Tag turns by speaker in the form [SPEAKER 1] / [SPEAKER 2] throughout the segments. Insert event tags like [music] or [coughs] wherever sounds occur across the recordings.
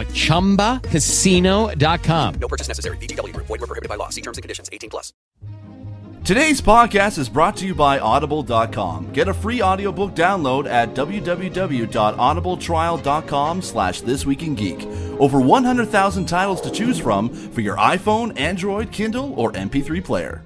[SPEAKER 1] at ChumbaCasino.com.
[SPEAKER 2] No purchase necessary. VGW Group. Void were prohibited by law. See terms and conditions. 18 plus.
[SPEAKER 3] Today's podcast is brought to you by Audible.com. Get a free audiobook download at www.audibletrial.com slash thisweekingeek. Over 100,000 titles to choose from for your iPhone, Android, Kindle, or MP3 player.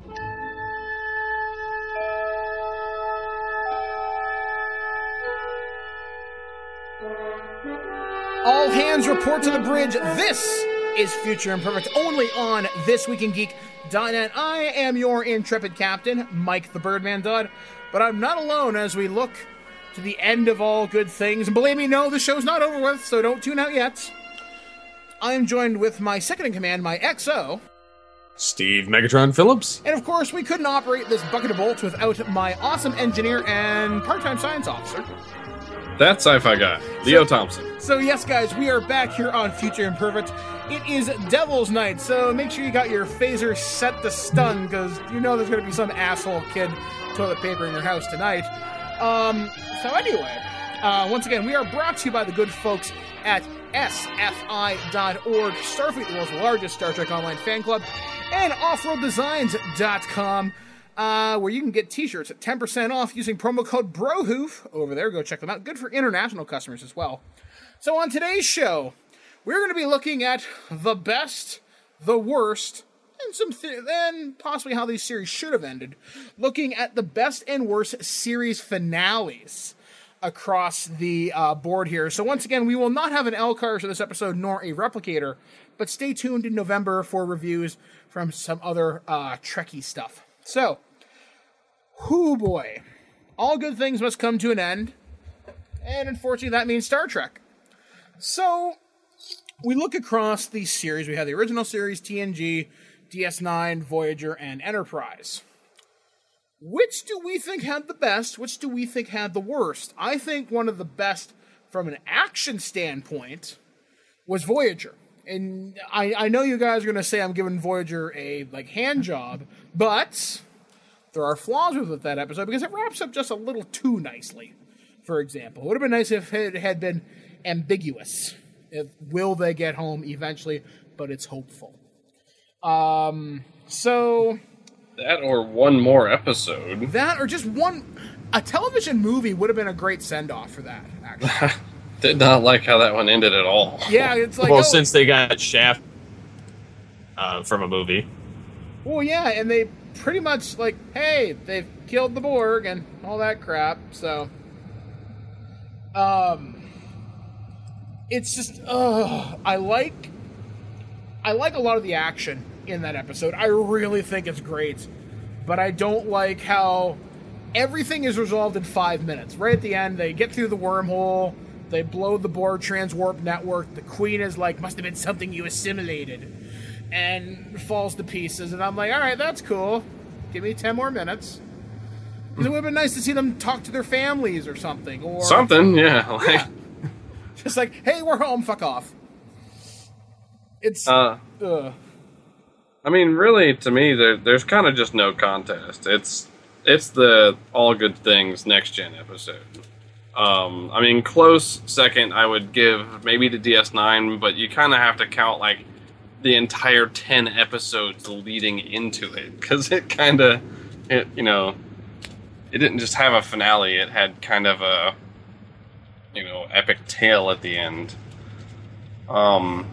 [SPEAKER 4] All report to the bridge. This is Future Imperfect, only on This Week in Geek.net. I am your intrepid captain, Mike the Birdman Dodd, but I'm not alone as we look to the end of all good things. And believe me, no, the show's not over with, so don't tune out yet. I am joined with my second in command, my XO,
[SPEAKER 5] Steve Megatron Phillips.
[SPEAKER 4] and of course, we couldn't operate this bucket of bolts without my awesome engineer and part time science officer.
[SPEAKER 5] That sci-fi guy, Leo Thompson.
[SPEAKER 4] So, yes, guys, we are back here on Future Imperfect. It is Devil's Night, so make sure you got your phaser set to stun, because you know there's going to be some asshole kid toilet paper in your house tonight. Um, so, anyway, uh, once again, we are brought to you by the good folks at sfi.org, Starfleet, the world's largest Star Trek online fan club, and offroaddesigns.com uh, where you can get t-shirts at 10% off using promo code BROHOOF over there. Go check them out. Good for international customers as well. So on today's show, we're going to be looking at the best, the worst, and some th- and possibly how these series should have ended. Looking at the best and worst series finales across the uh, board here. So once again, we will not have an LCARS for this episode nor a replicator, but stay tuned in November for reviews from some other uh, Trekkie stuff. So, whoo boy, all good things must come to an end, and unfortunately, that means Star Trek. So, we look across the series. We have the original series, TNG, DS9, Voyager, and Enterprise. Which do we think had the best? Which do we think had the worst? I think one of the best from an action standpoint was Voyager. And I, I know you guys are going to say I'm giving Voyager a like hand job, but there are flaws with that episode because it wraps up just a little too nicely. For example, it would have been nice if it had been ambiguous. If, will they get home eventually? But it's hopeful. Um, so
[SPEAKER 5] That or one more episode.
[SPEAKER 4] that or just one a television movie would have been a great send off for that. Actually, [laughs]
[SPEAKER 5] Did not like how that one ended at all.
[SPEAKER 4] yeah, it's like
[SPEAKER 6] well,
[SPEAKER 4] oh,
[SPEAKER 6] since they got Shaft uh, from a movie.
[SPEAKER 4] well, yeah, and they pretty much like, hey, they've killed the Borg and all that crap. So, um, it's just, I like, I like a lot of the action in that episode. I really think it's great, but I don't like how everything is resolved in five minutes. Right at the end, they get through the wormhole. They blow the Borg transwarp network. The Queen is like, must have been something you assimilated, and falls to pieces. And I'm like, all right, that's cool. Give me ten more minutes. it would have been nice to see them talk to their families or something, or
[SPEAKER 5] Something, yeah. [laughs] Like, [laughs]
[SPEAKER 4] just like, hey, we're home. Fuck off. It's
[SPEAKER 5] uh,
[SPEAKER 4] ugh.
[SPEAKER 5] I mean, really, to me, there, there's kind of just no contest. It's it's the all good things next gen episode. Um, I mean, close second, I would give maybe the DS9, but you kind of have to count like the entire ten episodes leading into it because it kind of, it you know, it didn't just have a finale; it had kind of a, you know, epic tale at the end. Um,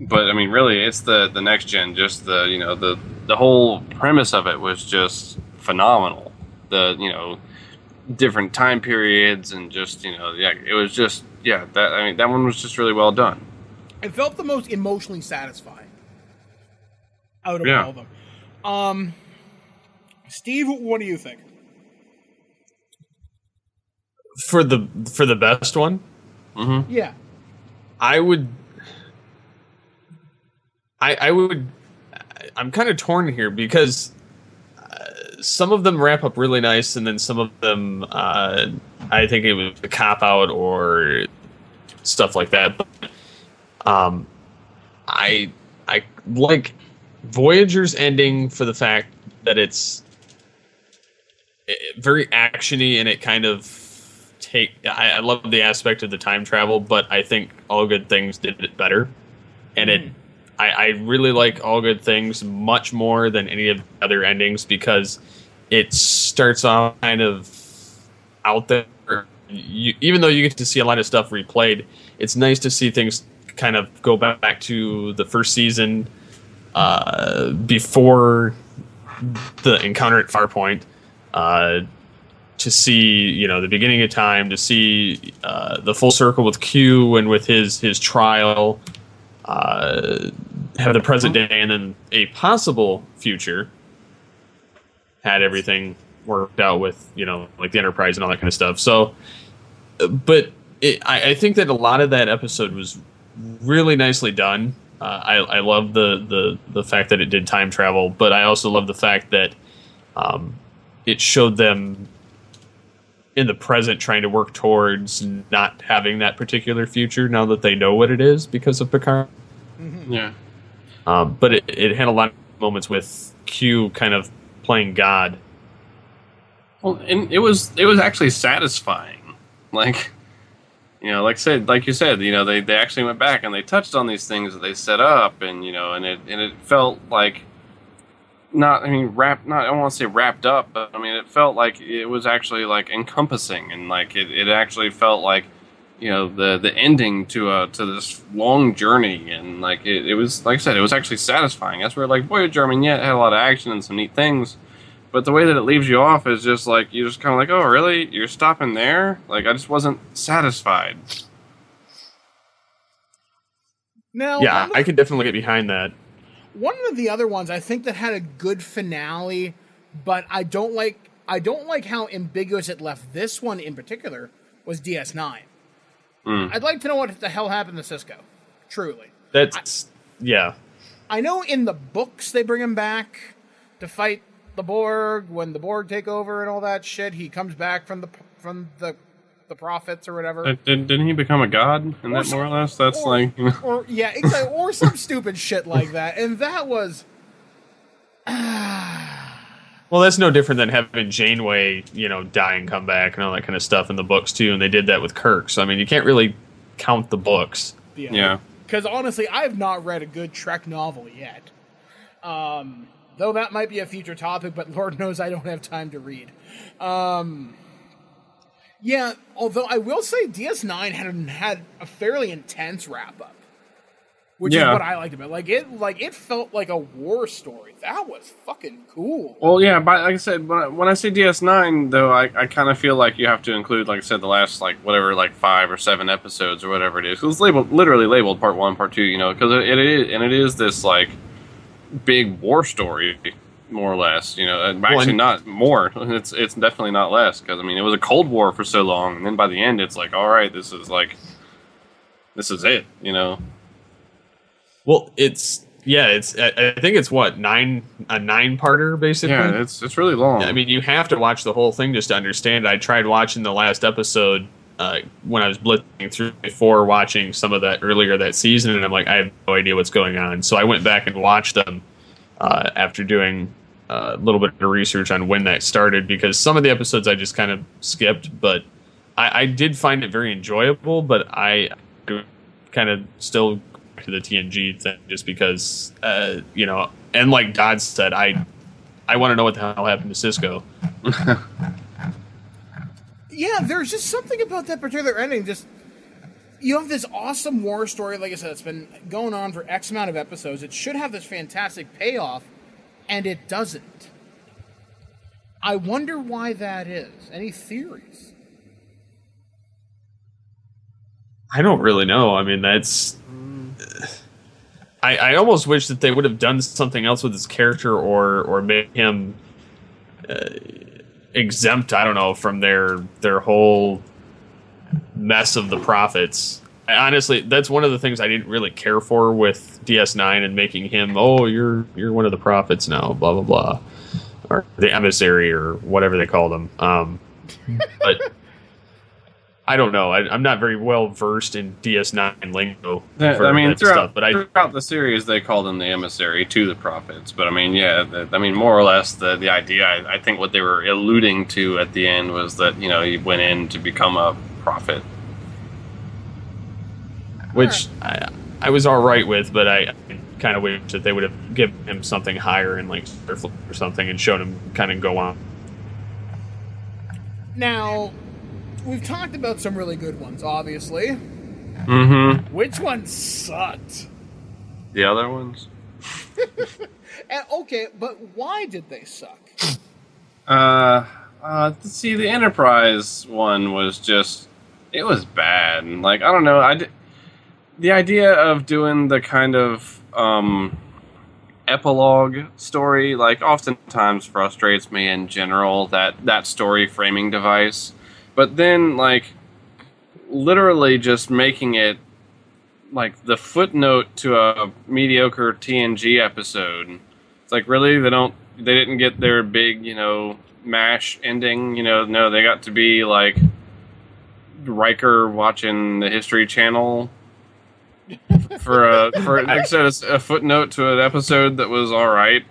[SPEAKER 5] but I mean, really, it's the the next gen. Just the you know the the whole premise of it was just phenomenal. The you know different time periods and just you know yeah, it was just yeah that I mean that one was just really well done.
[SPEAKER 4] It felt the most emotionally satisfying out of
[SPEAKER 5] Yeah.
[SPEAKER 4] all of them. Um, Steve, what do you think?
[SPEAKER 6] For the for the best one,
[SPEAKER 4] Yeah,
[SPEAKER 6] I would. I I would. I'm kind of torn here because uh, some of them wrap up really nice, and then some of them, uh, I think it was a cop out or stuff like that. But um, I I like Voyager's ending for the fact that it's eh, very actiony and it kind of take. I, I love the aspect of the time travel, but I think All Good Things did it better, and it. I, I really like All Good Things much more than any of the other endings because it starts off kind of out there. You, even though you get to see a lot of stuff replayed, it's nice to see things kind of go back, back to the first season uh, before the encounter at Farpoint. Uh, to see, you know, the beginning of time, to see uh, the full circle with Q and with his his trial, uh, have the present day and then a possible future. Had everything worked out with you know like the Enterprise and all that kind of stuff. So, but it, I, I think that a lot of that episode was really nicely done. Uh, I, I love the, the the fact that it did time travel, but I also love the fact that um, it showed them in the present trying to work towards not having that particular future now that they know what it is because of Picard.
[SPEAKER 5] Yeah.
[SPEAKER 6] Um, but it, it had a lot of moments with Q kind of playing God.
[SPEAKER 5] Well, and it was it was actually satisfying. Like, you know, like said, like you said, you know, they, they actually went back and they touched on these things that they set up, and you know, and it and it felt like not, I mean, wrapped. Not I don't want to say wrapped up, but I mean, it felt like it was actually like encompassing, and like it, it actually felt like you know the the ending to a to this long journey, and like it, it was like I said, it was actually satisfying. That's where like Voyager, I mean, yeah, it had a lot of action and some neat things. But the way that it leaves you off is just like you're just kind of like, oh, really? You're stopping there? Like I just wasn't satisfied.
[SPEAKER 4] now
[SPEAKER 6] Yeah,
[SPEAKER 4] one of
[SPEAKER 6] I can definitely get behind that.
[SPEAKER 4] one of the other ones I think that had a good finale, but I don't like I don't like how ambiguous it left this one in particular was DS9. Hmm. I'd like to know what the hell happened to Sisko. Truly.
[SPEAKER 6] That's yeah.
[SPEAKER 4] I know in the books they bring him back to fight the Borg when the Borg take over and all that shit. He comes back from the from the the prophets or whatever.
[SPEAKER 5] Did, did, didn't he become a god? And that
[SPEAKER 4] some-
[SPEAKER 5] more or less, that's
[SPEAKER 4] or,
[SPEAKER 5] like, you know,
[SPEAKER 4] or yeah, exactly, or some stupid shit like that. And that was [sighs]
[SPEAKER 6] Well, that's no different than having Janeway, you know, die and come back and all that kind of stuff in the books too. And they did that with Kirk. So I mean, you can't really count the books.
[SPEAKER 5] yeah.
[SPEAKER 4] Because honestly, I have not read a good Trek novel yet. Um, though that might be a future topic, but Lord knows I don't have time to read. Um, yeah, although I will say DS9 had had a fairly intense wrap up, which
[SPEAKER 5] Yeah.
[SPEAKER 4] is what I liked about. it. Like it, like it felt like a war story. That was fucking cool.
[SPEAKER 5] Well, yeah, but like I said, when I, when I say DS9, though, I, I kind of feel like you have to include, like I said, the last, like, whatever, like, five or seven episodes or whatever it is. it's labeled, literally labeled part one, part two, you know, because it, it is, and it is this, like, big war story, more or less, you know, and actually
[SPEAKER 6] and-
[SPEAKER 5] not more. [laughs] It's, it's definitely not less, because, I mean, it was a Cold War for so long, and then by the end, it's like, all right, this is, like, this is it, you know?
[SPEAKER 6] Well, it's yeah, it's I I think it's what nine a nine parter basically.
[SPEAKER 5] Yeah, it's, it's really long.
[SPEAKER 6] I mean, you have to watch the whole thing just to understand. I tried watching the last episode uh, when I was blitzing through before watching some of that earlier that season, and I'm like, I have no idea what's going on. So I went back and watched them uh, after doing uh, a little bit of research on when that started because some of the episodes I just kind of skipped, but I, I did find it very enjoyable. But I kind of still to the TNG thing just because, uh, you know, and like Dodd said, I I want to know what the hell happened to Sisko. [laughs]
[SPEAKER 4] Yeah, there's just something about that particular ending. Just you have this awesome war story, like I said, it's been going on for X amount of episodes. It should have this fantastic payoff, and it doesn't. I wonder why that is. Any theories?
[SPEAKER 6] I don't really know. I mean, that's. I, I almost wish that they would have done something else with his character, or or made him uh, exempt. I don't know from their their whole mess of the prophets. I, honestly, that's one of the things I didn't really care for with DS9 and making him. Oh, you're you're one of the prophets now. Blah blah blah, or the emissary or whatever they called him. Um, [laughs] but. I don't know. I, I'm not very well versed in DS9 lingo.
[SPEAKER 5] That- I mean, throughout,
[SPEAKER 6] stuff, but I
[SPEAKER 5] throughout the series, they called him the emissary to the prophets. But I mean, yeah, the, I mean, more or less, the the idea. I, I think what they were alluding to at the end was that you know he went in to become a prophet.
[SPEAKER 6] which I, I was all right with, but I, kind of wish that they would have given him something higher in like or something and shown him kind of go on.
[SPEAKER 4] Now, we've talked about some really good ones, obviously.
[SPEAKER 5] Mm-hmm.
[SPEAKER 4] Which ones sucked?
[SPEAKER 5] The other ones. [laughs]
[SPEAKER 4] And, okay, but why did they suck?
[SPEAKER 5] Uh, uh, see, the Enterprise one was just, it was bad. Like, I don't know, I did, the idea of doing the kind of, um, epilogue story, like, oftentimes frustrates me in general, that, that story framing device. But then, like, literally just making it, like, the footnote to a mediocre TNG episode. It's like, really? They don't they didn't get their big, you know, mash ending. You know, no, they got to be like Riker watching the History Channel [laughs] for a for I said, a footnote to an episode that was all right.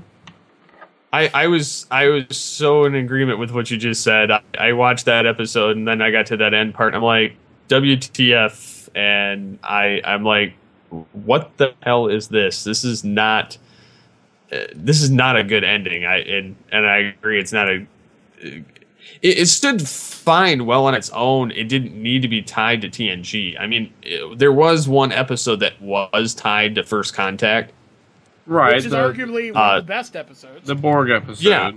[SPEAKER 6] I, I was I was so in agreement with what you just said. I, I watched that episode and then I got to that end part. And I'm like, WTF? And I I'm like, what the hell is this? This is not. Uh, this is not a good ending. I and and I agree. It's not a. It, it stood fine, well on its own. It didn't need to be tied to TNG. I mean, it- there was one episode that was tied to First Contact,
[SPEAKER 4] Which is
[SPEAKER 5] the,
[SPEAKER 4] arguably one
[SPEAKER 6] uh,
[SPEAKER 4] of the best episodes.
[SPEAKER 5] the Borg episode.
[SPEAKER 6] Yeah.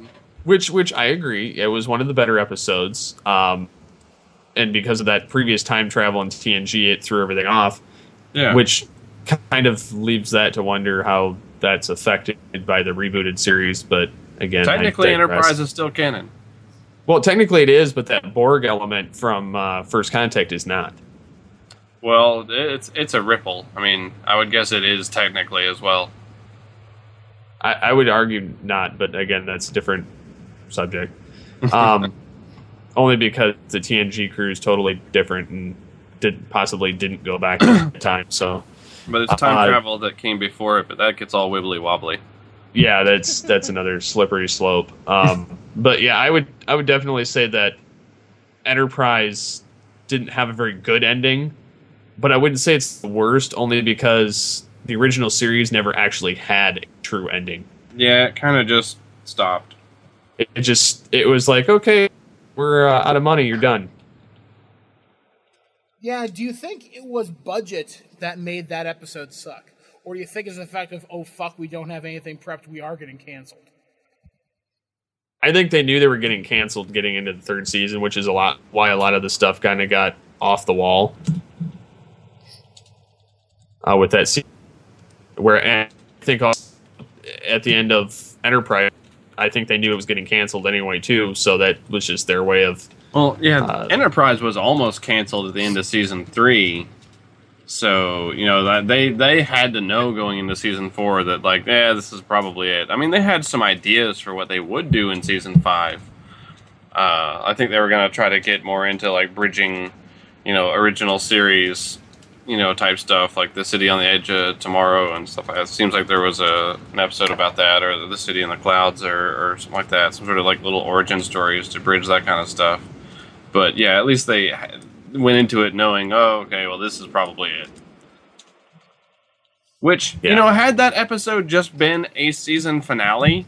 [SPEAKER 6] which which I agree. It was one of the better episodes. Um, and because of that previous time travel into TNG, it threw everything off.
[SPEAKER 5] yeah.
[SPEAKER 6] Which kind of leaves that to wonder how that's affected by the rebooted series. But again,
[SPEAKER 5] technically
[SPEAKER 6] digress.
[SPEAKER 5] Enterprise is still canon.
[SPEAKER 6] well, technically it is, but that Borg element from uh, First Contact is not.
[SPEAKER 5] Well, it's it's a ripple. I mean, I would guess it is technically as well.
[SPEAKER 6] I, I would argue not, but again, that's a different subject. [laughs] Um, only because the TNG crew is totally different and did possibly didn't go back in [coughs] time. So
[SPEAKER 5] But it's time
[SPEAKER 6] Uh,
[SPEAKER 5] travel that came before it, but that gets all wibbly wobbly.
[SPEAKER 6] yeah, that's [laughs] that's another slippery slope. Um, but yeah, I would I would definitely say that Enterprise didn't have a very good ending, but I wouldn't say it's the worst, only because the original series never actually had a true ending.
[SPEAKER 5] Yeah, it kind of just stopped.
[SPEAKER 6] It, it just it was like okay, we're uh, out of money, you're done.
[SPEAKER 4] yeah, do you think it was budget that made that episode suck? Or do you think it's the fact of, oh fuck, we don't have anything prepped, we are getting canceled?
[SPEAKER 6] I think they knew they were getting canceled getting into the third season, which is a lot why a lot of the stuff kind of got off the wall. Uh, with that scene, where I think also at the end of Enterprise, I think they knew it was getting canceled anyway too. So that was just their way of
[SPEAKER 5] Well, yeah,
[SPEAKER 6] Uh,
[SPEAKER 5] Enterprise was almost canceled at the end of season three, so you know that they they had to know going into season four that like, yeah, this is probably it. I mean, they had some ideas for what they would do in season five. Uh, I think they were going to try to get more into like bridging, you know, original series, you know, type stuff like the city on the edge of tomorrow and stuff like that. It seems like there was a an episode about that, or the city in the clouds, or, or something like that. Some sort of like little origin stories to bridge that kind of stuff but yeah, at least they went into it knowing, oh, okay, well, this is probably it. Which
[SPEAKER 6] Yeah.
[SPEAKER 5] you know, had that episode just been a season finale,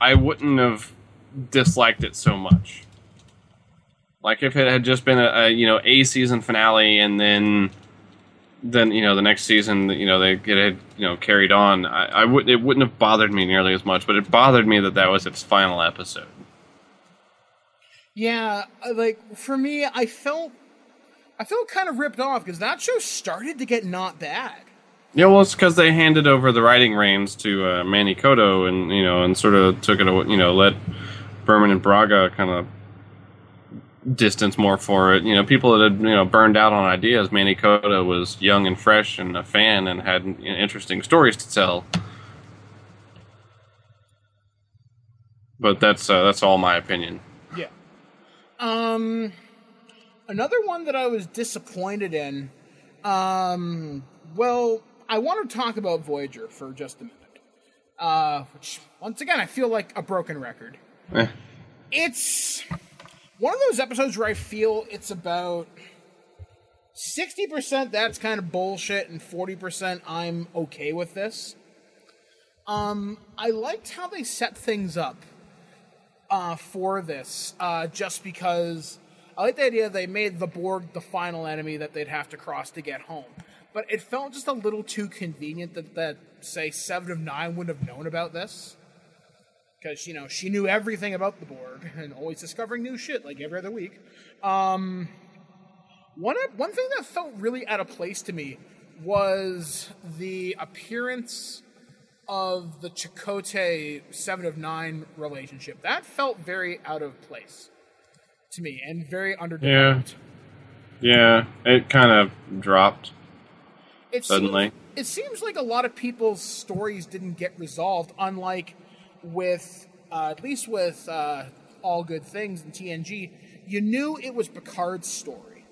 [SPEAKER 5] I wouldn't have disliked it so much. Like if it had just been a, a you know a season finale and then then you know the next season, you know they get it, you know carried on. I, I would it wouldn't have bothered me nearly as much, but it bothered me that that was its final episode.
[SPEAKER 4] Yeah, like for me, I felt I felt kind of ripped off because that show started to get not bad.
[SPEAKER 5] Yeah, well, it's because they handed over the writing reins to uh, Manny Coto, and you know, and sort of took it, awa- you know, let Berman and Braga kind of distance more for it. You know, people that had you know burned out on ideas. Manny Coto was young and fresh and a fan, and had you know, interesting stories to tell. But that's uh, that's all my opinion.
[SPEAKER 4] Yeah. Um, another one that I was disappointed in. Um, well, I want to talk about Voyager for just a minute. Uh, which once again I feel like a broken record.
[SPEAKER 5] Eh.
[SPEAKER 4] It's one of those episodes where I feel it's about sixty percent that's kind of bullshit and forty percent I'm okay with this. Um, I liked how they set things up uh, for this, uh, just because I like the idea they made the Borg the final enemy that they'd have to cross to get home. But it felt just a little too convenient that, that say, Seven of Nine wouldn't have known about this. Because, you know, she knew everything about the Borg and always discovering new shit like every other week. Um, one, one thing that felt really out of place to me was the appearance of the Chakotay Seven of Nine relationship. That felt very out of place to me and very underdeveloped.
[SPEAKER 5] Yeah, it kind of dropped.
[SPEAKER 4] It
[SPEAKER 5] Suddenly.
[SPEAKER 4] seems, it seems like a lot of people's stories didn't get resolved, unlike with, uh, at least with uh, All Good Things and TNG. You knew it was Picard's story,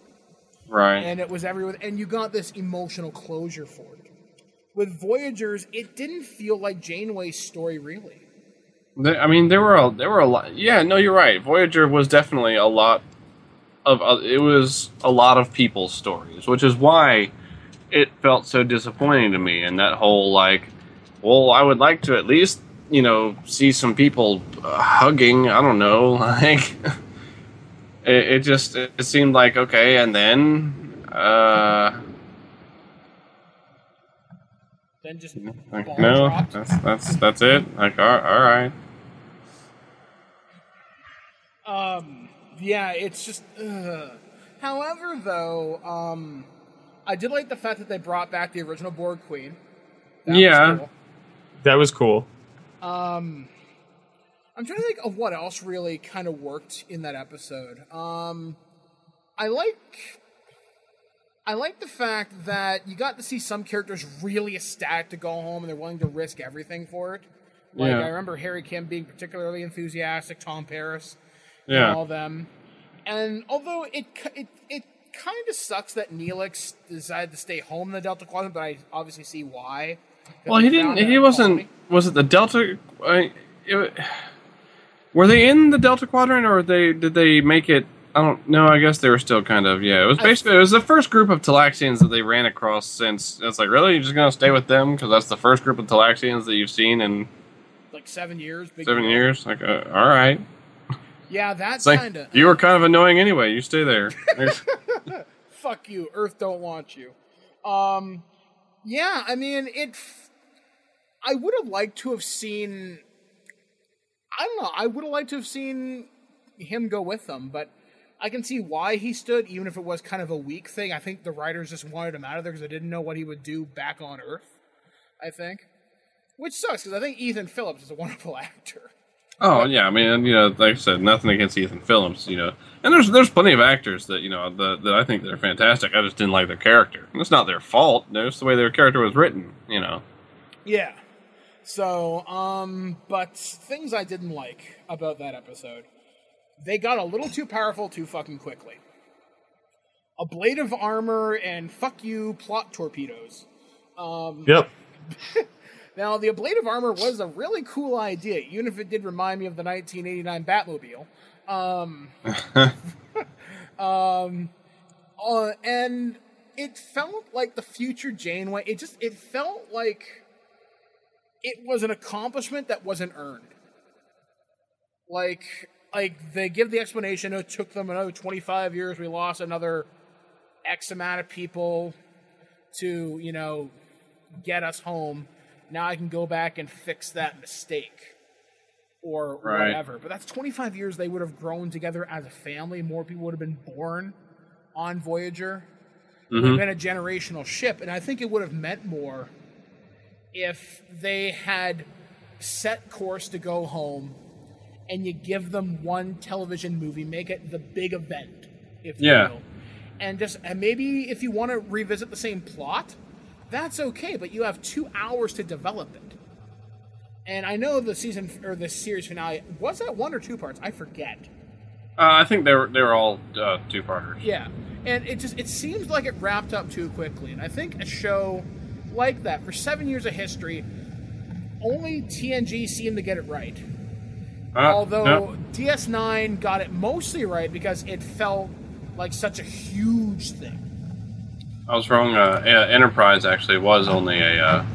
[SPEAKER 5] Right.
[SPEAKER 4] and it was everyone, and you got this emotional closure for it. With Voyagers, it didn't feel like Janeway's story, really.
[SPEAKER 5] I mean, there were a, there were a lot. Yeah, no, you're right. Voyager was definitely a lot of uh, it was a lot of people's stories, which is why it felt so disappointing to me. And that whole like, well, I would like to at least you know see some people uh, hugging. I don't know, [laughs] like it, it just it seemed like okay, and then uh,
[SPEAKER 4] Then just
[SPEAKER 5] like, no,
[SPEAKER 4] dropped.
[SPEAKER 5] that's that's that's it. Like all, all right.
[SPEAKER 4] Um, yeah, it's just. Ugh. However, though, um, I did like the fact that they brought back the original Borg Queen. That was
[SPEAKER 5] Yeah.
[SPEAKER 4] cool.
[SPEAKER 6] That was cool.
[SPEAKER 4] Um, I'm trying to think of what else really kind of worked in that episode. Um, I like. I like the fact that you got to see some characters really ecstatic to go home and they're willing to risk everything for it. Like
[SPEAKER 5] Yeah.
[SPEAKER 4] I remember Harry Kim being particularly enthusiastic, Tom Paris,
[SPEAKER 5] Yeah.
[SPEAKER 4] and all them. And although it it it kind of sucks that Neelix decided to stay home in the Delta Quadrant, but I obviously see why.
[SPEAKER 5] Well, he didn't. He wasn't. Was it the Delta? I, it, were they in the Delta Quadrant, or they did they make it? I don't know. I guess they were still kind of. Yeah, it was basically it was the first group of Talaxians that they ran across since. It's like really, you're just gonna stay with them because that's the first group of Talaxians that you've seen in
[SPEAKER 4] like seven years.
[SPEAKER 5] Seven
[SPEAKER 4] deal.
[SPEAKER 5] years. Like, uh, all right.
[SPEAKER 4] Yeah, that's
[SPEAKER 5] like
[SPEAKER 4] kind of
[SPEAKER 5] you were kind of annoying anyway. You stay there. [laughs]
[SPEAKER 4] fuck you. Earth don't want you. Um, yeah, I mean it. f- I would have liked to have seen. I don't know. I would have liked to have seen him go with them, but I can see why he stood, even if it was kind of a weak thing. I think the writers just wanted him out of there because they didn't know what he would do back on Earth. I think, which sucks because I think Ethan Phillips is a wonderful [laughs] actor.
[SPEAKER 5] Oh yeah, I mean, you know, like I said, nothing against Ethan Phillips, you know, and there's there's plenty of actors that you know that, that I think they're fantastic. I just didn't like their character. And it's not their fault. No, it's the way their character was written. You know.
[SPEAKER 4] Yeah. So, um, but things I didn't like about that episode. They got a little too powerful too fucking quickly. Ablative armor and fuck you plot torpedoes.
[SPEAKER 6] Um, Yep. [laughs]
[SPEAKER 4] Now, the ablative armor was a really cool idea, even if it did remind me of the 1989 Batmobile. Um, [laughs] um, uh, and it felt like the future Janeway. It just it felt like it was an accomplishment that wasn't earned. Like, like they give the explanation. It took them another 25 years. We lost another X amount of people. to, you know, get us home. Now I can go back and fix that mistake or
[SPEAKER 5] Right.
[SPEAKER 4] whatever. But that's 25 years they would have grown together as a family. More people would have been born on Voyager. It would mm-hmm. have been a generational ship. And I think it would have meant more if they had set course to go home and you give them one television movie, make it the big event, if you
[SPEAKER 5] Yeah.
[SPEAKER 4] will. And just and maybe if you want to revisit the same plot, that's okay, but you have two hours to develop it. And I know the season or the series finale was that one or two parts. I forget.
[SPEAKER 5] Uh, I think they were they were all uh, two parters.
[SPEAKER 4] Yeah, and it just it seems like it wrapped up too quickly. And I think a show like that for seven years of history, only TNG seemed to get it right.
[SPEAKER 5] Uh,
[SPEAKER 4] Although
[SPEAKER 5] no.
[SPEAKER 4] DS9 got it mostly right because it felt like such a huge thing.
[SPEAKER 5] I was wrong. Uh, yeah, Enterprise actually was only a uh,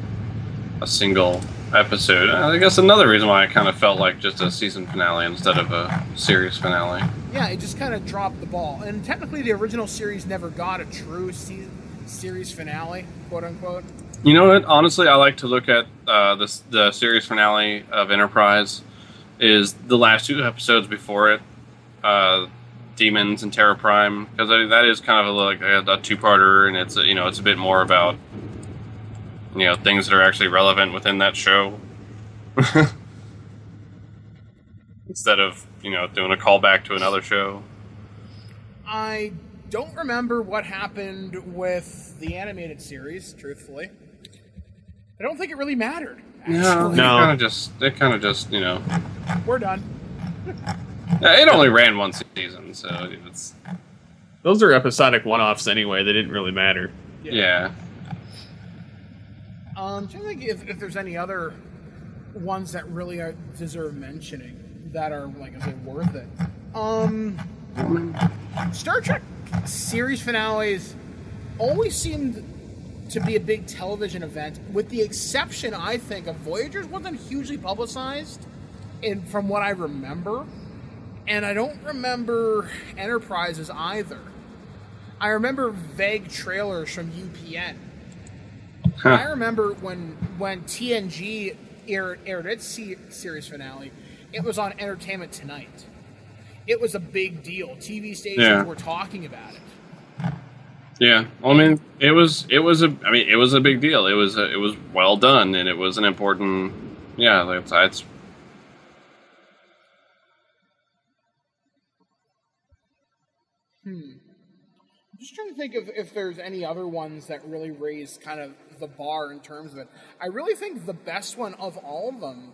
[SPEAKER 5] a single episode. I guess another reason why I kind of felt like just a season finale instead of a series finale.
[SPEAKER 4] Yeah, it just kind of dropped the ball. And technically, the original series never got a true se- series finale, quote unquote.
[SPEAKER 5] You know what? Honestly, I like to look at uh, this the series finale of Enterprise is the last two episodes before it, uh, Demons and Terra Prime, because that is kind of a, like a, a two parter, and it's a, you know it's a bit more about you know things that are actually relevant within that show. [laughs] Instead of you know doing a callback to another show.
[SPEAKER 4] I don't remember what happened with the animated series, truthfully. I don't think it really mattered.
[SPEAKER 5] No,
[SPEAKER 4] actually.
[SPEAKER 5] it kind of just it kind of just you know
[SPEAKER 4] We're done.
[SPEAKER 5] It only ran one season, so it's
[SPEAKER 6] Those are episodic one-offs anyway. They didn't really matter.
[SPEAKER 5] yeah.
[SPEAKER 4] Um, do you think if, if there's any other ones that really are, deserve mentioning that are, like I said, worth it? Um, Star Trek series finales always seemed to be a big television event, with the exception, I think, of Voyager's wasn't hugely publicized, in from what I remember, and I don't remember Enterprises either. I remember vague trailers from UPN. I remember when when TNG aired, aired its series finale, it was on Entertainment Tonight. It was a big deal. TV stations
[SPEAKER 5] Yeah.
[SPEAKER 4] were talking about it.
[SPEAKER 5] Yeah, well, I mean, it was it was a I mean it was a big deal. It was a, it was well done, and it was an important. Yeah, like, it's, it's
[SPEAKER 4] I'm just trying to think of if there's any other ones that really raise kind of the bar in terms of it. I really think the best one of all of them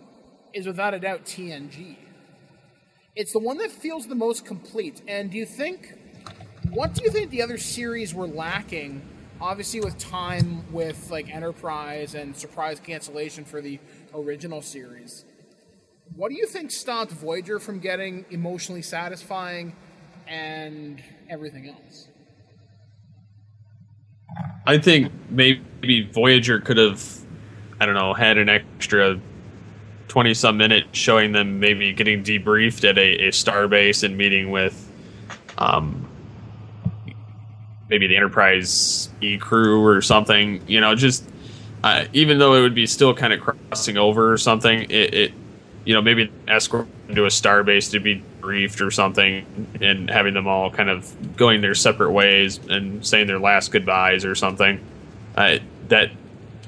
[SPEAKER 4] is without a doubt TNG. It's the one that feels the most complete. And do you think what do you think the other series were lacking? Obviously, with time with like Enterprise and surprise cancellation for the original series. What do you think stopped Voyager from getting emotionally satisfying and everything else?
[SPEAKER 6] I think maybe Voyager could have, I don't know, had an extra twenty some minutes showing them maybe getting debriefed at a, a starbase and meeting with, um, maybe the Enterprise E crew or something. You know, just uh, even though it would be still kind of crossing over or something, it, it you know maybe escort them to a starbase to be briefed or something, and having them all kind of going their separate ways and saying their last goodbyes or something. Uh, that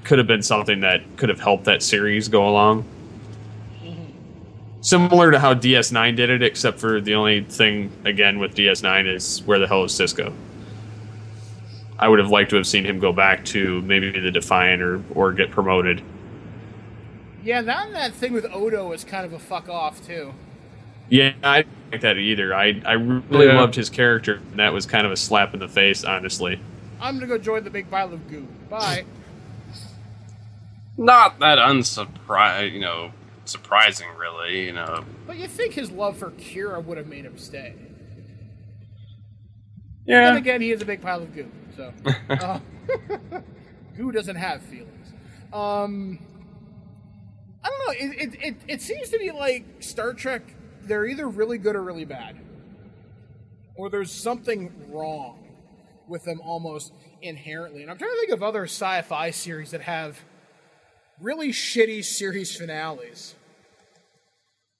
[SPEAKER 6] could have been something that could have helped that series go along. Similar to how DS9 did it, except for the only thing again with DS9 is where the hell is Sisko? I would have liked to have seen him go back to maybe the Defiant or or get promoted.
[SPEAKER 4] Yeah, that that thing with Odo is kind of a fuck off too.
[SPEAKER 6] Yeah, I didn't like that either. I I really
[SPEAKER 5] Yeah.
[SPEAKER 6] loved his character, and that was kind of a slap in the face, honestly.
[SPEAKER 4] I'm gonna go join the big pile of goo. Bye.
[SPEAKER 5] not that unsurprising, you know, surprising really. You know,
[SPEAKER 4] but you think his love for Kira would have made him stay?
[SPEAKER 5] yeah.
[SPEAKER 4] Then again, he is a big pile of goo, so [laughs] uh, [laughs] goo doesn't have feelings. Um, I don't know. It, it it it seems to be like Star Trek. They're either really good or really bad, or there's something wrong. with them almost inherently. And I'm trying to think of other sci-fi series that have really shitty series finales.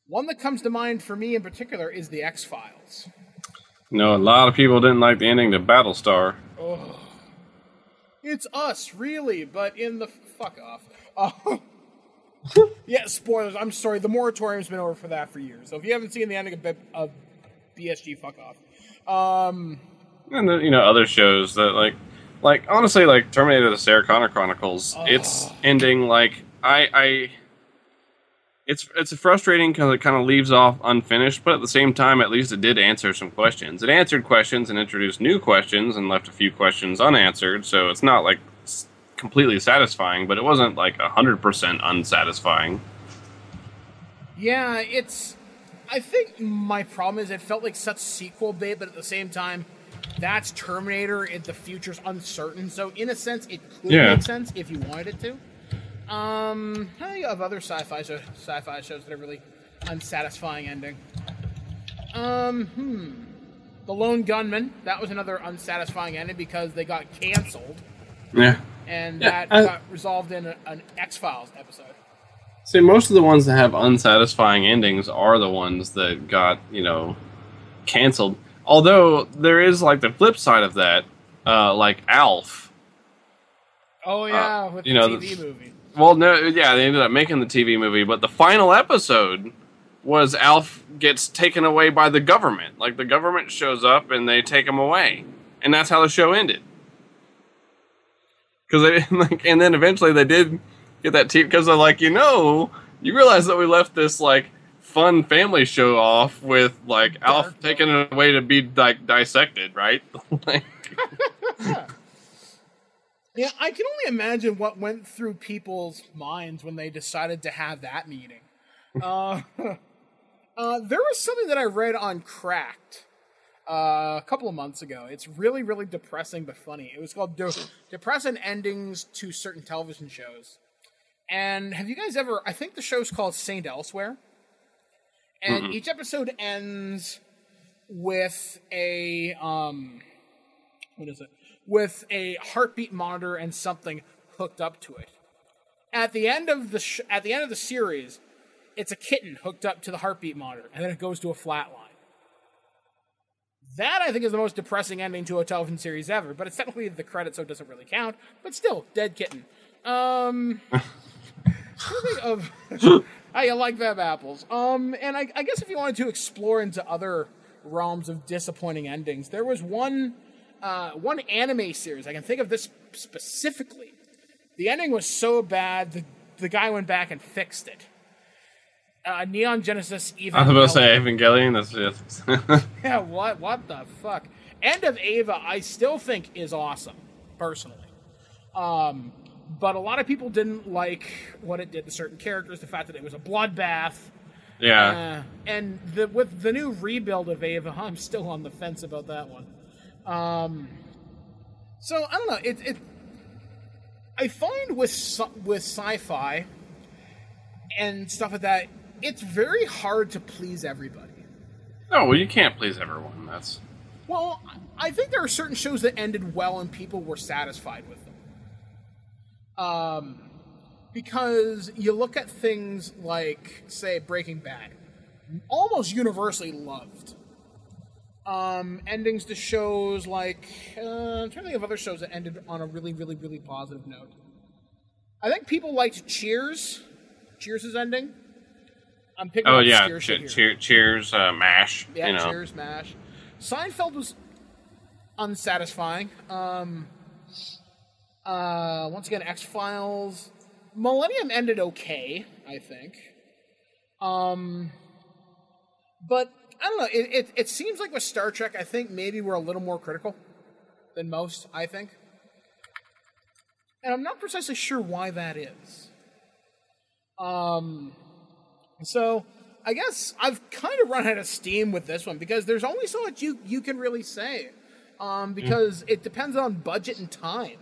[SPEAKER 4] One that comes to mind for me in particular is the X Files.
[SPEAKER 5] No, a lot of people didn't like the ending to Battlestar.
[SPEAKER 4] It's us, really, but in the fuck off. Uh, [laughs] [laughs] yeah, spoilers. I'm sorry. The moratorium's been over for that for years. So if you haven't seen the ending of, of BSG, fuck off. Um,
[SPEAKER 5] and then you know other shows that like like honestly like terminator the sarah connor chronicles it's ending like i i it's it's frustrating because it kind of leaves off unfinished but at the same time at least it did answer some questions it answered questions and introduced new questions and left a few questions unanswered so it's not like completely satisfying but it wasn't like 100% unsatisfying
[SPEAKER 4] yeah, it's. I think my problem is it felt like such sequel bait, but at the same time, that's Terminator. and the future's uncertain. So in a sense, it could
[SPEAKER 5] Yeah.
[SPEAKER 4] make sense if you wanted it to. Um, I have other sci-fi show, sci-fi shows that are really unsatisfying ending. Um, hmm. The Lone Gunman. That was another unsatisfying ending because they got canceled,
[SPEAKER 5] yeah
[SPEAKER 4] and
[SPEAKER 5] Yeah,
[SPEAKER 4] that
[SPEAKER 5] I-
[SPEAKER 4] got resolved in a, an X Files episode.
[SPEAKER 5] See, most of the ones that have unsatisfying endings are the ones that got, you know, canceled. Although there is like the flip side of that, uh, like Alf.
[SPEAKER 4] Oh yeah, with
[SPEAKER 5] Uh, you
[SPEAKER 4] the
[SPEAKER 5] know,
[SPEAKER 4] TV
[SPEAKER 5] the-
[SPEAKER 4] movie.
[SPEAKER 5] Well, no, yeah, they ended up making the TV movie, but the final episode was Alf gets taken away by the government. Like the government shows up and they take him away, and that's how the show ended. Because they [laughs] like, and then eventually they did get that team because they're like, you know, you realize that we left this like fun family show off with like Alf
[SPEAKER 4] Dark.
[SPEAKER 5] taking it away to be like dissected, right? [laughs] like, [laughs]
[SPEAKER 4] Yeah, I can only imagine what went through people's minds when they decided to have that meeting. Uh, uh, there was something that I read on Cracked uh, a couple of months ago. It's really, really depressing but funny. It was called De- "Depressing Endings to Certain Television Shows." And have you guys ever? I think the show's called Saint Elsewhere, and each episode ends with a um, what is it? With a heartbeat monitor and something hooked up to it. At the end of the sh- at the end of the series, it's a kitten hooked up to the heartbeat monitor, and then it goes to a flat line. That I think is the most depressing ending to a television series ever, but it's technically the credit, so it doesn't really count. But still, dead kitten. Um, [laughs] of, [laughs] I like Veb apples. Um, and I, I guess if you wanted to explore into other realms of disappointing endings, there was one, uh, one anime series I can think of this specifically. The ending was so bad, the the guy went back and fixed it. Uh, Neon Genesis Evangelion.
[SPEAKER 5] I was about to say Evangelion. That's just [laughs]
[SPEAKER 4] Yeah, what? What the fuck? End of Eva, I still think is awesome, personally. Um, but a lot of people didn't like what it did to certain characters. The fact that it was a bloodbath,
[SPEAKER 5] yeah.
[SPEAKER 4] uh, and the, with the new rebuild of Eva, [laughs] I'm still on the fence about that one. Um, so I don't know. It, it I find with with sci-fi and stuff like that, it's very hard to please everybody.
[SPEAKER 5] Oh well, you can't please everyone. That's
[SPEAKER 4] Well, I think there are certain shows that ended well and people were satisfied with them. Um, because you look at things like, say, Breaking Bad, almost universally loved. Um, endings to shows like, uh, I'm trying to think of other shows that ended on a really, really, really positive note. I think people liked Cheers. Cheers' ending. I'm picking
[SPEAKER 5] oh
[SPEAKER 4] up
[SPEAKER 5] yeah. Che- cheer, cheers, uh, mash.
[SPEAKER 4] Yeah,
[SPEAKER 5] you know.
[SPEAKER 4] Cheers, Mash. Seinfeld was unsatisfying. Um, uh, once again, X Files. Millennium ended okay, I think. Um, but I don't know. It, it it seems like with Star Trek, I think maybe we're a little more critical than most. I think, and I'm not precisely sure why that is. Um, so I guess I've kind of run out of steam with this one because there's only so much you you can really say. Um, because it depends on budget and time.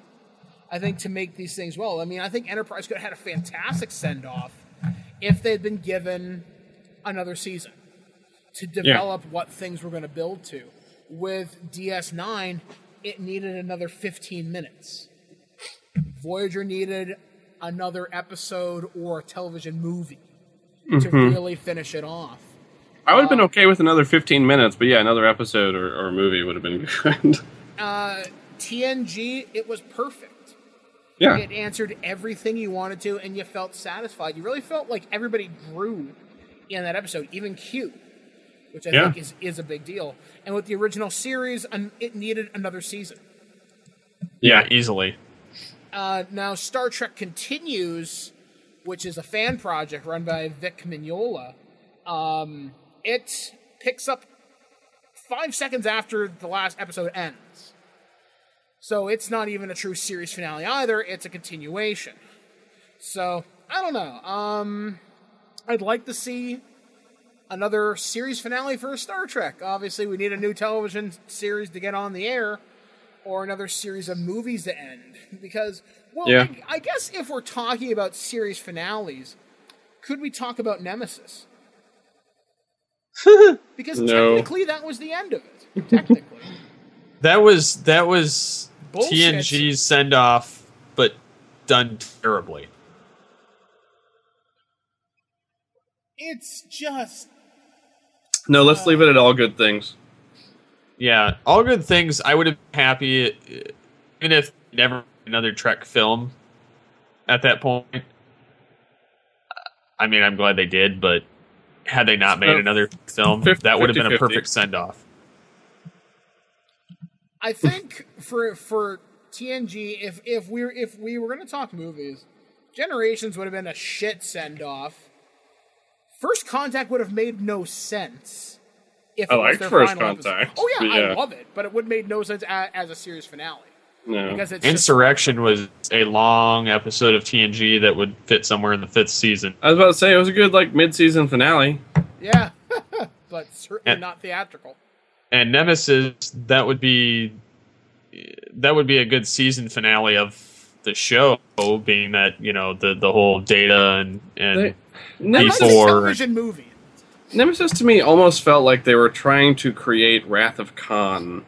[SPEAKER 4] I think to make these things well. I mean, I think Enterprise could have had a fantastic send off if they'd been given another season to develop what things were going to build to. With DS9, it needed another 15 minutes. Voyager needed another episode or a television movie to really finish it off.
[SPEAKER 5] I would have been okay with another 15 minutes, but yeah, another episode or, or movie would have been [laughs] good.
[SPEAKER 4] Uh, TNG, it was perfect.
[SPEAKER 5] yeah.
[SPEAKER 4] It answered everything you wanted to, and you felt satisfied. You really felt like everybody grew in that episode, even Q, which I
[SPEAKER 5] Yeah.
[SPEAKER 4] think is, is a big deal. And with the original series, um, it needed another season.
[SPEAKER 6] Yeah, easily.
[SPEAKER 4] Uh, now, Star Trek Continues, which is a fan project run by Vic Mignogna, um, it picks up five seconds after the last episode ends. So it's not even a true series finale either, it's a continuation. So, I don't know. Um, I'd like to see another series finale for Star Trek. Obviously, we need a new television series to get on the air or another series of movies to end. [laughs] Because, well,
[SPEAKER 5] Yeah.
[SPEAKER 4] I, I guess if we're talking about series finales, could we talk about Nemesis? [laughs] because
[SPEAKER 5] No.
[SPEAKER 4] technically that was the end of it. Technically. [laughs]
[SPEAKER 6] That was that was
[SPEAKER 4] Bullshit.
[SPEAKER 6] TNG's send off, but done terribly.
[SPEAKER 4] it's just
[SPEAKER 5] No, let's leave it at all good things.
[SPEAKER 6] Yeah, all good things. I would have been happy, uh, even if never another Trek film. At that point, I mean, I'm glad they did, but had they not made another film,
[SPEAKER 5] fif-
[SPEAKER 6] that would have been a perfect send off.
[SPEAKER 4] I think for for TNG, if if we were if we were going to talk movies, Generations would have been a shit send off. First Contact would have made no sense. If
[SPEAKER 5] I
[SPEAKER 4] it was
[SPEAKER 5] liked
[SPEAKER 4] their
[SPEAKER 5] First
[SPEAKER 4] final episode.
[SPEAKER 5] Contact,
[SPEAKER 4] Oh yeah,
[SPEAKER 5] yeah.
[SPEAKER 4] I love it, but it would have made no sense as, as a series finale
[SPEAKER 5] No.
[SPEAKER 4] because it's just,
[SPEAKER 6] Insurrection was a long episode of TNG that would fit somewhere in the fifth season.
[SPEAKER 5] I was about to say it was a good like mid-season finale.
[SPEAKER 4] yeah, [laughs] but certainly
[SPEAKER 6] And-
[SPEAKER 4] not theatrical.
[SPEAKER 6] and Nemesis that would be that would be a good season finale of the show being that you know the the whole data and and
[SPEAKER 5] They- Nemesis,
[SPEAKER 4] might be a
[SPEAKER 6] Before-
[SPEAKER 4] television movie.
[SPEAKER 5] Nemesis to me almost felt like they were trying to create Wrath of Khan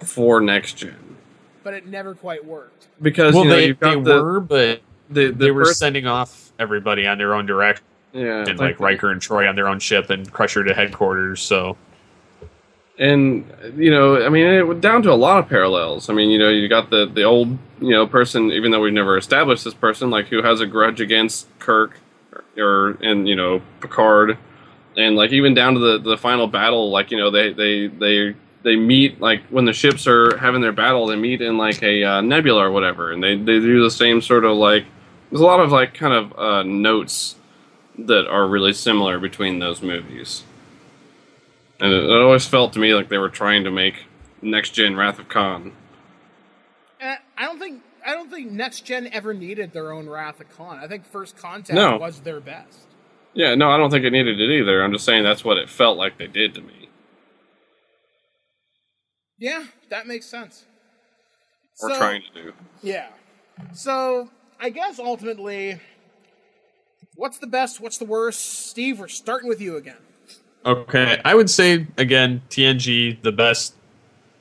[SPEAKER 5] for next gen.
[SPEAKER 4] But it never quite worked.
[SPEAKER 5] because
[SPEAKER 6] well
[SPEAKER 5] you know
[SPEAKER 6] they,
[SPEAKER 5] you've
[SPEAKER 6] they
[SPEAKER 5] the,
[SPEAKER 6] were but
[SPEAKER 5] the, the
[SPEAKER 6] they were
[SPEAKER 5] first-
[SPEAKER 6] sending off everybody on their own direction.
[SPEAKER 5] Yeah.
[SPEAKER 6] And like Riker and Troi on their own ship and Crusher to headquarters so.
[SPEAKER 5] And you know, I mean, it went down to a lot of parallels. I mean, you know, you got the the old you know person, even though we've never established this person, like who has a grudge against Kirk, or, and you know Picard, and like even down to the the final battle, like you know they they they they meet like when the ships are having their battle, they meet in like a uh, nebula or whatever, and they they do the same sort of like there's a lot of like kind of uh, notes that are really similar between those movies. And it, it always felt to me like they were trying to make next gen Wrath of Khan.
[SPEAKER 4] Uh, I don't think I don't think Next Gen ever needed their own Wrath of Khan. I think First Contact
[SPEAKER 5] No.
[SPEAKER 4] was their best.
[SPEAKER 5] Yeah, no, I don't think it needed it either. I'm just saying that's what it felt like they did to me.
[SPEAKER 4] Yeah, that makes sense.
[SPEAKER 5] Or
[SPEAKER 4] So-
[SPEAKER 5] trying to do.
[SPEAKER 4] Yeah. So I guess ultimately, what's the best? What's the worst? Steve, we're starting with you again.
[SPEAKER 6] okay I would say again TNG the best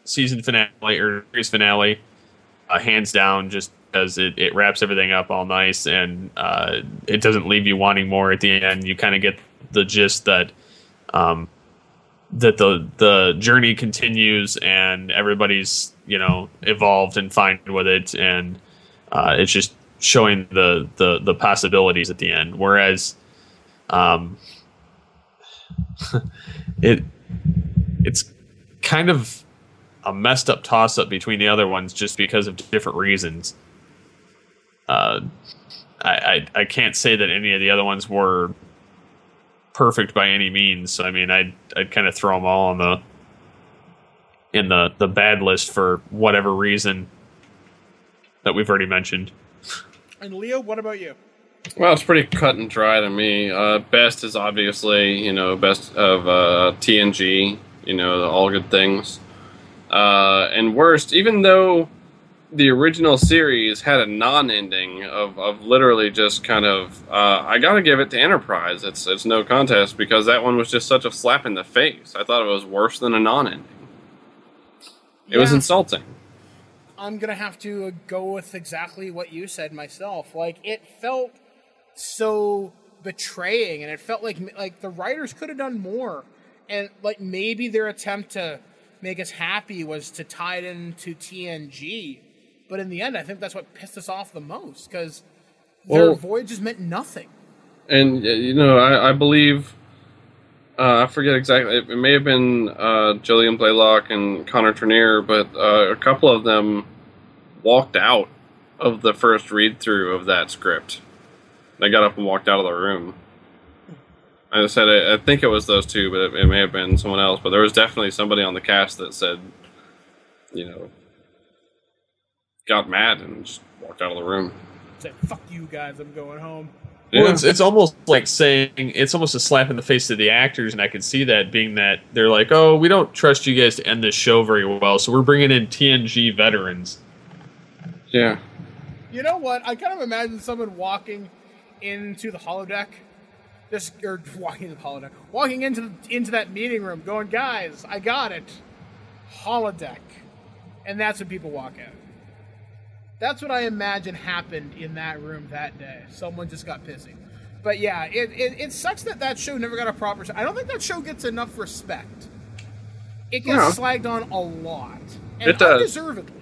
[SPEAKER 6] season finale or series finale uh, hands down just because it, it wraps everything up all nice and uh, it doesn't leave you wanting more at the end you kind of get the gist that um, that the the journey continues and everybody's you know evolved and fine with it and uh, it's just showing the, the the possibilities at the end whereas um, [laughs] it it's kind of a messed up toss up between the other ones just because of different reasons. Uh, I, I I can't say that any of the other ones were perfect by any means. So I mean, I'd I'd kind of throw them all on the in the the bad list for whatever reason that we've already mentioned.
[SPEAKER 4] And Leo, what about you?
[SPEAKER 5] Well, it's pretty cut and dry to me. Uh, best is obviously, you know, best of uh, TNG, you know, the all good things. Uh, and worst, even though the original series had a non-ending of, of literally just kind of, uh, I gotta give it to Enterprise. It's it's no contest because that one was just such a slap in the face. I thought it was worse than a non-ending. It was insulting.
[SPEAKER 4] I'm gonna have to go with exactly what you said myself. Like it felt so betraying, and it felt like like the writers could have done more, and like maybe their attempt to make us happy was to tie it into TNG, but in the end, I think that's what pissed us off the most because their
[SPEAKER 5] Well-
[SPEAKER 4] voyages meant nothing.
[SPEAKER 5] And uh, you know, I, I believe uh, I forget exactly. It, it may have been uh, Jolene Blalock and Connor Trinneer, but uh, a couple of them walked out of the first read through of that script. They got up and walked out of the room. I said I, I think it was those two, but it, it may have been someone else. But there was definitely somebody on the cast that said, you know, got mad and just walked out of the room.
[SPEAKER 4] Said, "Fuck you guys, I'm going home."
[SPEAKER 6] Well,
[SPEAKER 5] Yeah.
[SPEAKER 6] it's, it's almost like saying it's almost a slap in the face to the actors, and I can see that being that they're like, "Oh, we don't trust you guys to end this show very well, so we're bringing in TNG veterans."
[SPEAKER 5] yeah.
[SPEAKER 4] You know what? I kind of imagine someone walking into the holodeck, just or [laughs] walking into the holodeck, walking into the, into that meeting room, going, "Guys, I got it, holodeck," and that's when people walk out. That's what I imagine happened in that room that day. Someone just got pissy. But yeah, it, it, it sucks that that show never got a proper. I don't think that show gets enough respect. It gets
[SPEAKER 5] No.
[SPEAKER 4] slagged on a lot, and
[SPEAKER 5] It does.
[SPEAKER 4] undeservedly.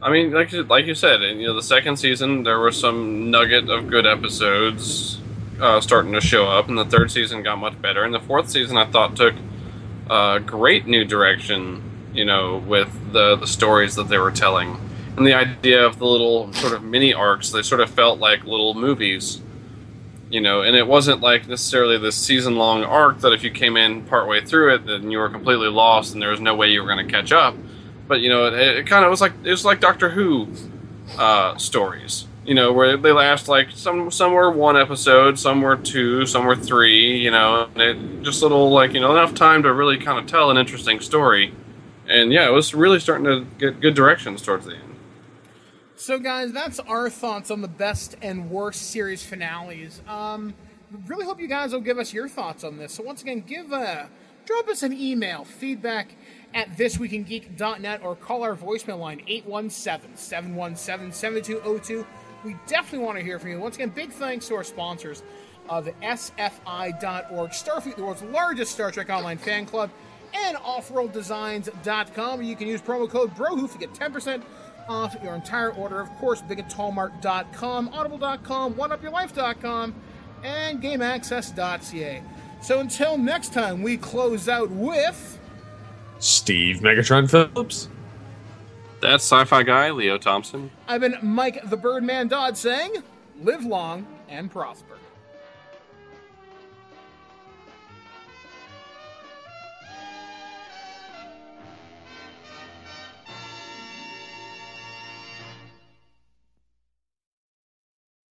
[SPEAKER 5] I mean, like you- like you said, and, you know, the second season there were some nugget of good episodes uh, starting to show up, and the third season got much better, and the fourth season I thought took a great new direction. You know, with the the stories that they were telling, and the idea of the little sort of mini arcs. They sort of felt like little movies. You know, and it wasn't like necessarily this season long arc that if you came in partway through it, then you were completely lost and there was no way you were going to catch up but you know, it, it kind of was like it was like Doctor Who uh, stories. You know, where they last like some some were one episode, some were two, some were three. You know, and it just little like you know enough time to really kind of tell an interesting story. And yeah, it was really starting to get good directions towards the end.
[SPEAKER 4] So, guys, that's our thoughts on the best and worst series finales. Um, really hope you guys will give us your thoughts on this. So, once again, give uh, drop us an email, feedback at thisweekingeek.net, or call our voicemail line 817-717-7202. We definitely want to hear from you. Once again, big thanks to our sponsors of SFI.org, Starfleet, the world's largest Star Trek online fan club, and offworlddesigns.com. You can use promo code BROHOOF to get 10% off your entire order. Of course, bigatallmart.com, audible.com, oneupyourlife.com, and gameaccess.ca. So until next time, we close out with
[SPEAKER 6] Steve Megatron Phillips.
[SPEAKER 5] That's sci-fi guy Leo Thompson.
[SPEAKER 4] I've been Mike the Birdman Dodd saying, live long and prosper.